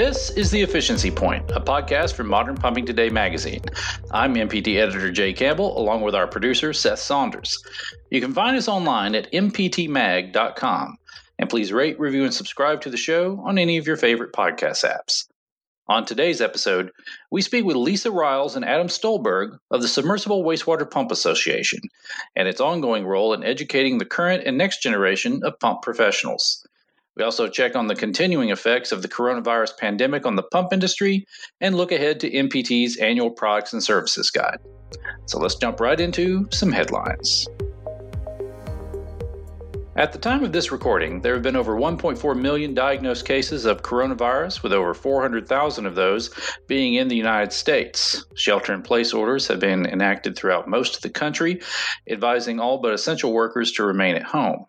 This is The Efficiency Point, a podcast from Modern Pumping Today magazine. I'm MPT editor Jay Campbell, along with our producer Seth Saunders. You can find us online at mptmag.com, and please rate, review, and subscribe to the show on any of your favorite podcast apps. On today's episode, we speak with Lisa Riles and Adam Stolberg of the Submersible Wastewater Pump Association and its ongoing role in educating the current and next generation of pump professionals. We also check on the continuing effects of the coronavirus pandemic on the pump industry and look ahead to MPT's annual products and services guide. So let's jump right into some headlines. At the time of this recording, there have been over 1.4 million diagnosed cases of coronavirus, with over 400,000 of those being in the United States. Shelter in place orders have been enacted throughout most of the country, advising all but essential workers to remain at home.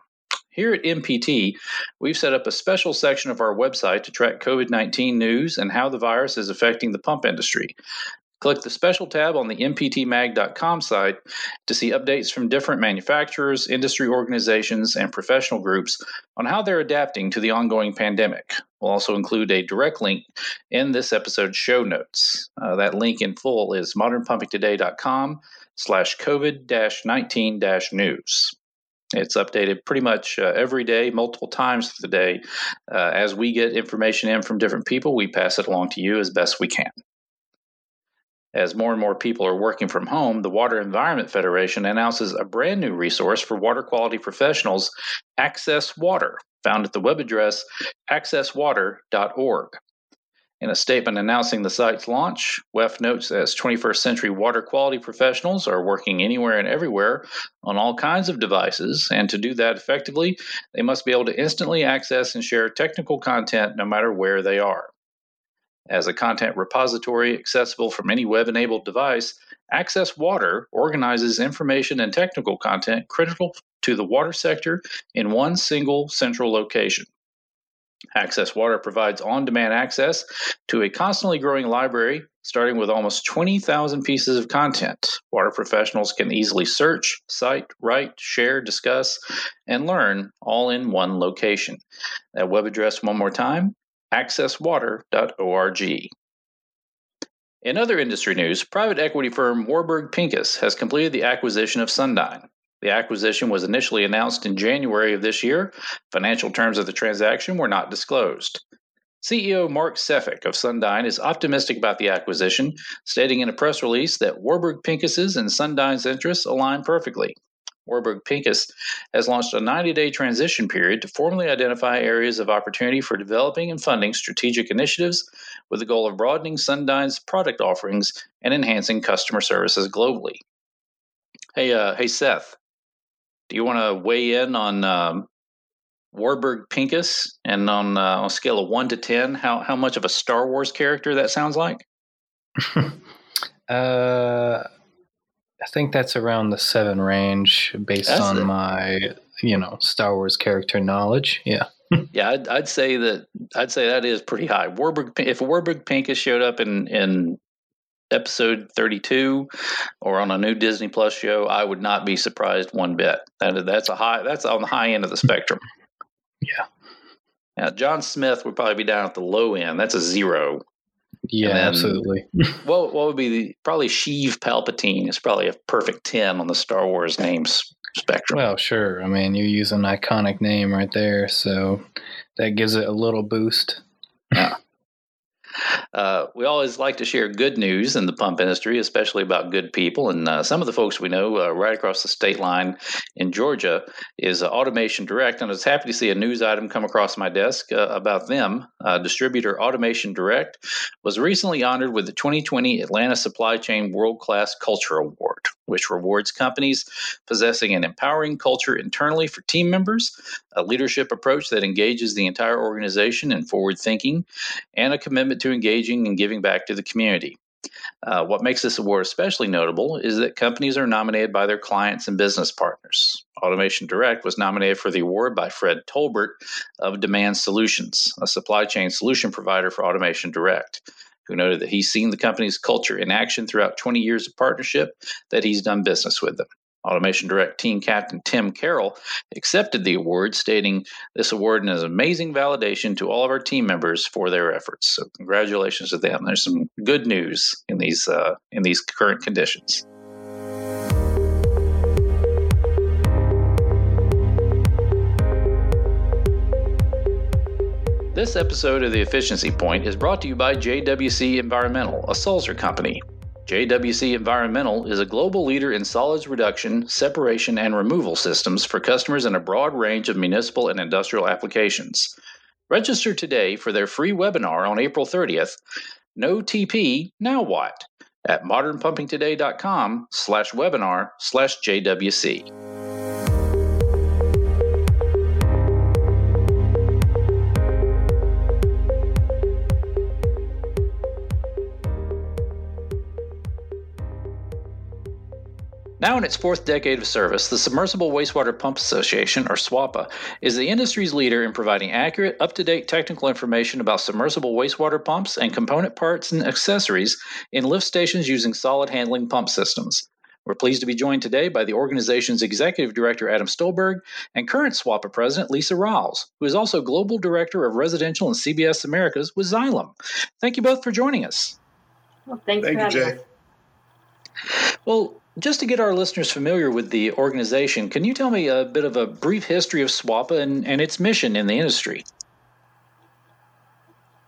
Here at MPT, we've set up a special section of our website to track COVID 19 news and how the virus is affecting the pump industry. Click the special tab on the mptmag.com site to see updates from different manufacturers, industry organizations, and professional groups on how they're adapting to the ongoing pandemic. We'll also include a direct link in this episode's show notes. Uh, that link in full is modernpumpingtoday.com slash COVID-19 news. It's updated pretty much uh, every day, multiple times through the day. Uh, as we get information in from different people, we pass it along to you as best we can. As more and more people are working from home, the Water Environment Federation announces a brand new resource for water quality professionals, Access Water, found at the web address accesswater.org. In a statement announcing the site's launch, WEF notes as 21st century water quality professionals are working anywhere and everywhere on all kinds of devices, and to do that effectively, they must be able to instantly access and share technical content no matter where they are. As a content repository accessible from any web enabled device, Access Water organizes information and technical content critical to the water sector in one single central location. Access Water provides on demand access to a constantly growing library, starting with almost 20,000 pieces of content. Water professionals can easily search, cite, write, share, discuss, and learn all in one location. That web address, one more time accesswater.org. In other industry news, private equity firm Warburg Pincus has completed the acquisition of Sundyne. The acquisition was initially announced in January of this year. Financial terms of the transaction were not disclosed. CEO Mark Sefcik of Sundyne is optimistic about the acquisition, stating in a press release that Warburg Pincus's and Sundyne's interests align perfectly. Warburg Pincus has launched a 90 day transition period to formally identify areas of opportunity for developing and funding strategic initiatives with the goal of broadening Sundyne's product offerings and enhancing customer services globally. Hey, uh, hey, Seth, do you want to weigh in on um, Warburg Pincus and on, uh, on a scale of one to ten, how how much of a Star Wars character that sounds like? uh, I think that's around the seven range, based that's on my you know Star Wars character knowledge. Yeah. yeah, I'd, I'd, say that I'd say that is pretty high. Warburg, if Warburg Pincus showed up in in episode 32 or on a new Disney Plus show, I would not be surprised one bit. That, that's a high that's on the high end of the spectrum. Yeah. Now, John Smith would probably be down at the low end. That's a zero. Yeah, then, absolutely. what what would be the probably Sheev Palpatine is probably a perfect ten on the Star Wars names spectrum. Well, sure. I mean, you use an iconic name right there, so that gives it a little boost. Yeah. Uh, we always like to share good news in the pump industry, especially about good people. And uh, some of the folks we know uh, right across the state line in Georgia is uh, Automation Direct. And I was happy to see a news item come across my desk uh, about them. Uh, distributor Automation Direct was recently honored with the 2020 Atlanta Supply Chain World Class Culture Award, which rewards companies possessing an empowering culture internally for team members, a leadership approach that engages the entire organization in forward thinking, and a commitment to engaging and giving back to the community. Uh, what makes this award especially notable is that companies are nominated by their clients and business partners. Automation Direct was nominated for the award by Fred Tolbert of Demand Solutions, a supply chain solution provider for Automation Direct, who noted that he's seen the company's culture in action throughout 20 years of partnership that he's done business with them. Automation Direct Team Captain Tim Carroll accepted the award, stating, This award is an amazing validation to all of our team members for their efforts. So, congratulations to them. There's some good news in these, uh, in these current conditions. This episode of The Efficiency Point is brought to you by JWC Environmental, a Sulzer company. JWC Environmental is a global leader in solids reduction, separation, and removal systems for customers in a broad range of municipal and industrial applications. Register today for their free webinar on April 30th, No TP, Now What? at modernpumpingtoday.com slash webinar slash JWC. Now in its fourth decade of service, the Submersible Wastewater Pump Association, or SWPA, is the industry's leader in providing accurate, up to date technical information about submersible wastewater pumps and component parts and accessories in lift stations using solid handling pump systems. We're pleased to be joined today by the organization's executive director, Adam Stolberg, and current SWPA president, Lisa Riles, who is also global director of residential and CBS Americas with Xylem. Thank you both for joining us. Well, thanks Thank you, Jay. Well, just to get our listeners familiar with the organization, can you tell me a bit of a brief history of SWPA and, and its mission in the industry?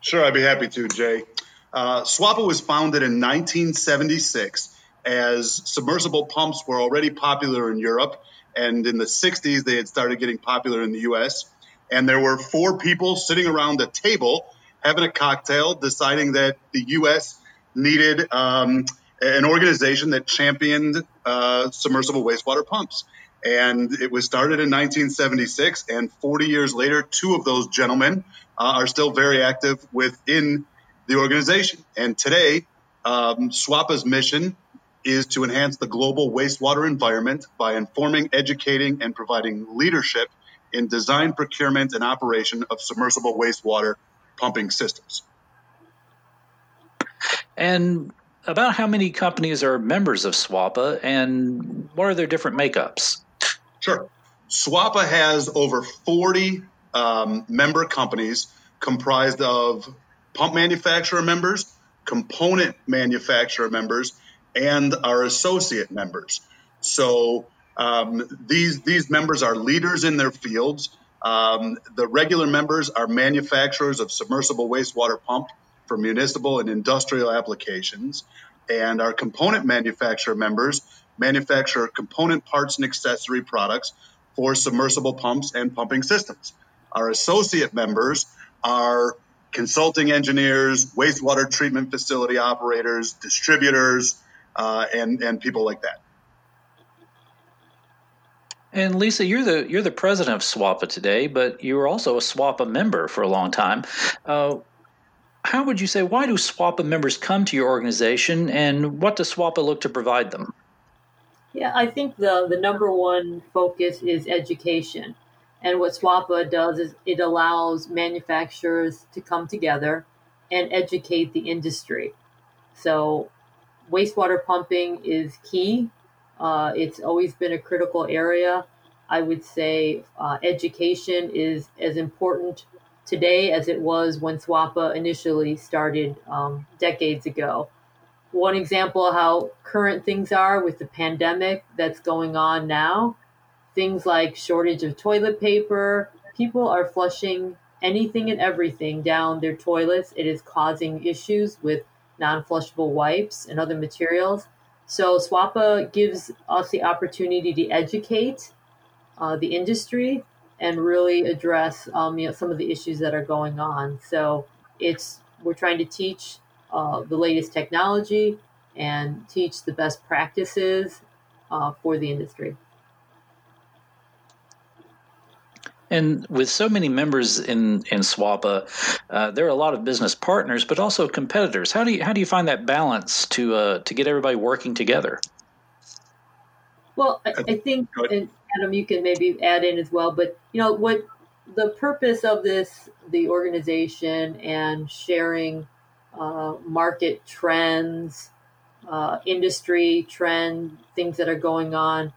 Sure, I'd be happy to, Jay. Uh, SWPA was founded in 1976 as submersible pumps were already popular in Europe, and in the 60s they had started getting popular in the US. And there were four people sitting around a table having a cocktail, deciding that the US needed um, an organization that championed uh, submersible wastewater pumps. And it was started in 1976, and 40 years later, two of those gentlemen uh, are still very active within the organization. And today, um, SWPA's mission is to enhance the global wastewater environment by informing, educating, and providing leadership in design, procurement, and operation of submersible wastewater pumping systems. And about how many companies are members of SWPA and what are their different makeups? Sure. SWPA has over 40 um, member companies comprised of pump manufacturer members, component manufacturer members, and our associate members. So um, these these members are leaders in their fields. Um, the regular members are manufacturers of submersible wastewater pump for municipal and industrial applications. And our component manufacturer members manufacture component parts and accessory products for submersible pumps and pumping systems. Our associate members are consulting engineers, wastewater treatment facility operators, distributors, uh, and and people like that. And Lisa, you're the you're the president of SWPA today, but you were also a SWPA member for a long time. Uh, how would you say why do SWPA members come to your organization, and what does SWPA look to provide them? Yeah, I think the the number one focus is education, and what SWPA does is it allows manufacturers to come together and educate the industry. So, wastewater pumping is key. Uh, it's always been a critical area. I would say uh, education is as important today as it was when SWPA initially started um, decades ago. One example how current things are with the pandemic that's going on now, things like shortage of toilet paper, people are flushing anything and everything down their toilets. It is causing issues with non-flushable wipes and other materials. So SWPA gives us the opportunity to educate uh, the industry and really address um, you know some of the issues that are going on. So it's we're trying to teach uh, the latest technology and teach the best practices uh, for the industry. And with so many members in in SWPA, uh, there are a lot of business partners, but also competitors. How do you how do you find that balance to uh, to get everybody working together? Well, I, I think, and Adam, you can maybe add in as well. But you know what the purpose of this, the organization, and sharing uh, market trends, uh, industry trend, things that are going on.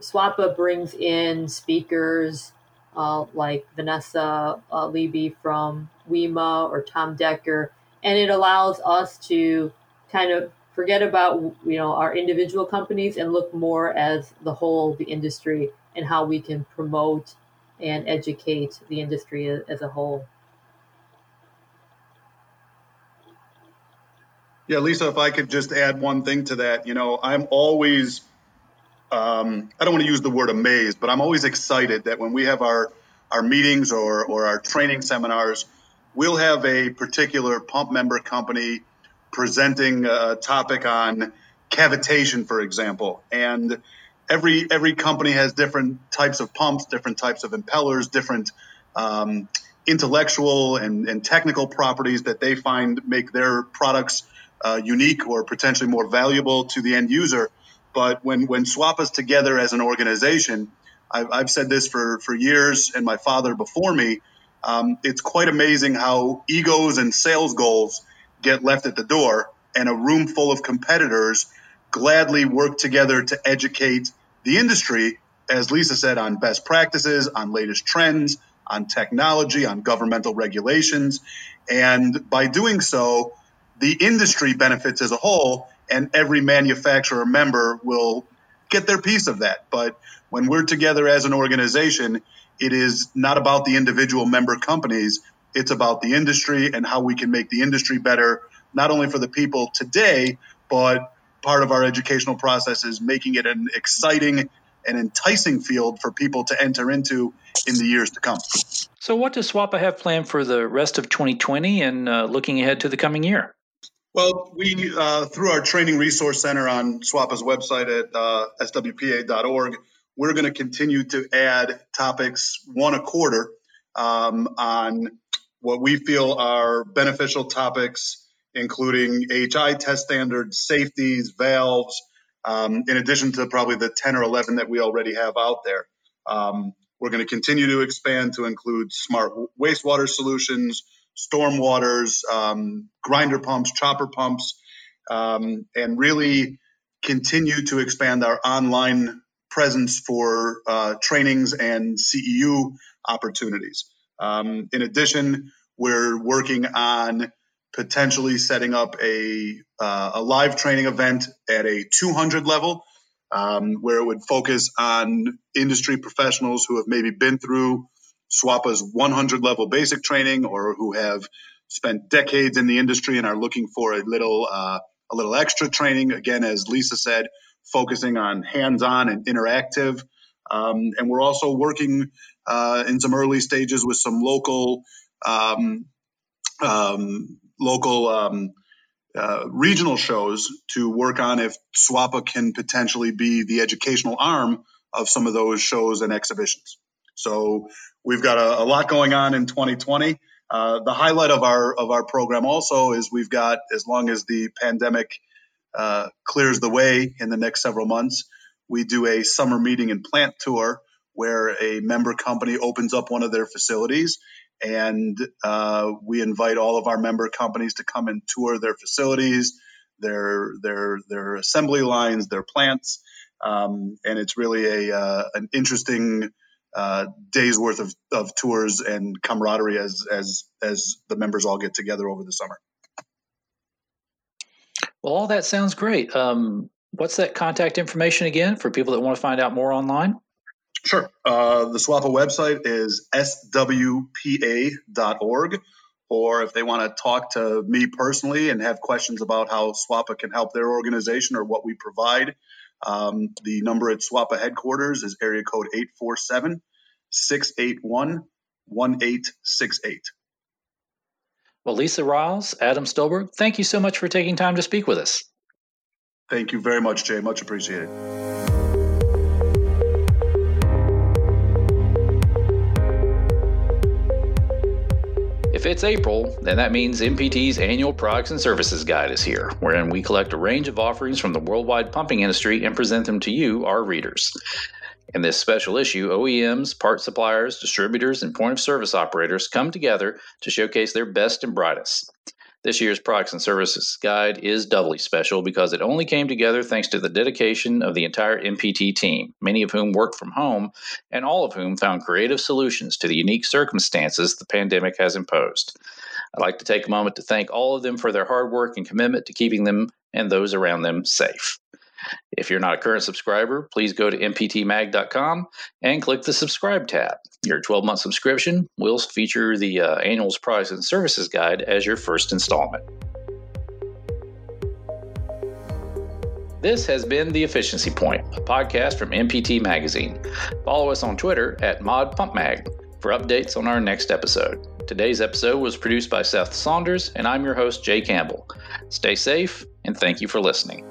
SWPA brings in speakers uh, like Vanessa uh, Leiby from WWEMA or Tom Decker, and it allows us to kind of forget about you know our individual companies and look more as the whole the industry and how we can promote and educate the industry as a whole. Yeah, Lisa, if I could just add one thing to that, you know, I'm always, um, I don't want to use the word amazed, but I'm always excited that when we have our, our meetings or, or our training seminars, we'll have a particular pump member company presenting a topic on cavitation, for example. And every every company has different types of pumps, different types of impellers, different um, intellectual and, and technical properties that they find make their products uh, unique or potentially more valuable to the end user. But when when swap us together as an organization, I've, I've said this for for years, and my father before me. Um, it's quite amazing how egos and sales goals get left at the door, and a room full of competitors gladly work together to educate the industry, as Lisa said, on best practices, on latest trends, on technology, on governmental regulations. And by doing so, the industry benefits as a whole, and every manufacturer member will get their piece of that. But when we're together as an organization, it is not about the individual member companies. It's about the industry and how we can make the industry better, not only for the people today, but part of our educational process is making it an exciting and enticing field for people to enter into in the years to come. So, what does SWPA have planned for the rest of 2020 and uh, looking ahead to the coming year? Well, we, uh, through our training resource center on SWPA's website at uh, swpa.org, we're going to continue to add topics one a quarter um, on what we feel are beneficial topics, including HI test standards, safeties, valves, um, in addition to probably the 10 or 11 that we already have out there. Um, we're going to continue to expand to include smart wastewater solutions, storm waters, um, grinder pumps, chopper pumps, um, and really continue to expand our online presence for uh, trainings and CEU opportunities. Um, in addition, we're working on potentially setting up a, uh, a live training event at a 200 level um, where it would focus on industry professionals who have maybe been through SWPA's 100 level basic training or who have spent decades in the industry and are looking for a little uh, a little extra training. Again, as Lisa said, focusing on hands-on and interactive. Um, and we're also working uh, in some early stages with some local um, um, local um, uh, regional shows to work on if SWPA can potentially be the educational arm of some of those shows and exhibitions. So we've got a, a lot going on in 2020. Uh, the highlight of our of our program also is we've got as long as the pandemic uh, clears the way in the next several months, we do a summer meeting and plant tour where a member company opens up one of their facilities and uh, we invite all of our member companies to come and tour their facilities, their their their assembly lines, their plants, um, and it's really a uh, an interesting uh, days worth of, of tours and camaraderie as as as the members all get together over the summer. Well, all that sounds great. Um, what's that contact information again for people that want to find out more online? Sure. Uh, the SWPA website is swpa.org. Or if they want to talk to me personally and have questions about how SWPA can help their organization or what we provide, um, the number at SWPA headquarters is area code 847 681 1868. Well, Lisa Riles, Adam Stolberg, thank you so much for taking time to speak with us. Thank you very much, Jay. Much appreciated. If it's April, then that means MPT's annual Products and Services Guide is here, wherein we collect a range of offerings from the worldwide pumping industry and present them to you, our readers. In this special issue, OEMs, part suppliers, distributors, and point of service operators come together to showcase their best and brightest. This year's Products and Services Guide is doubly special because it only came together thanks to the dedication of the entire MPT team, many of whom work from home, and all of whom found creative solutions to the unique circumstances the pandemic has imposed. I'd like to take a moment to thank all of them for their hard work and commitment to keeping them and those around them safe. If you're not a current subscriber, please go to mptmag.com and click the subscribe tab. Your 12 month subscription will feature the uh, annual's products and services guide as your first installment. This has been The Efficiency Point, a podcast from MPT Magazine. Follow us on Twitter at ModPumpMag for updates on our next episode. Today's episode was produced by Seth Saunders, and I'm your host, Jay Campbell. Stay safe, and thank you for listening.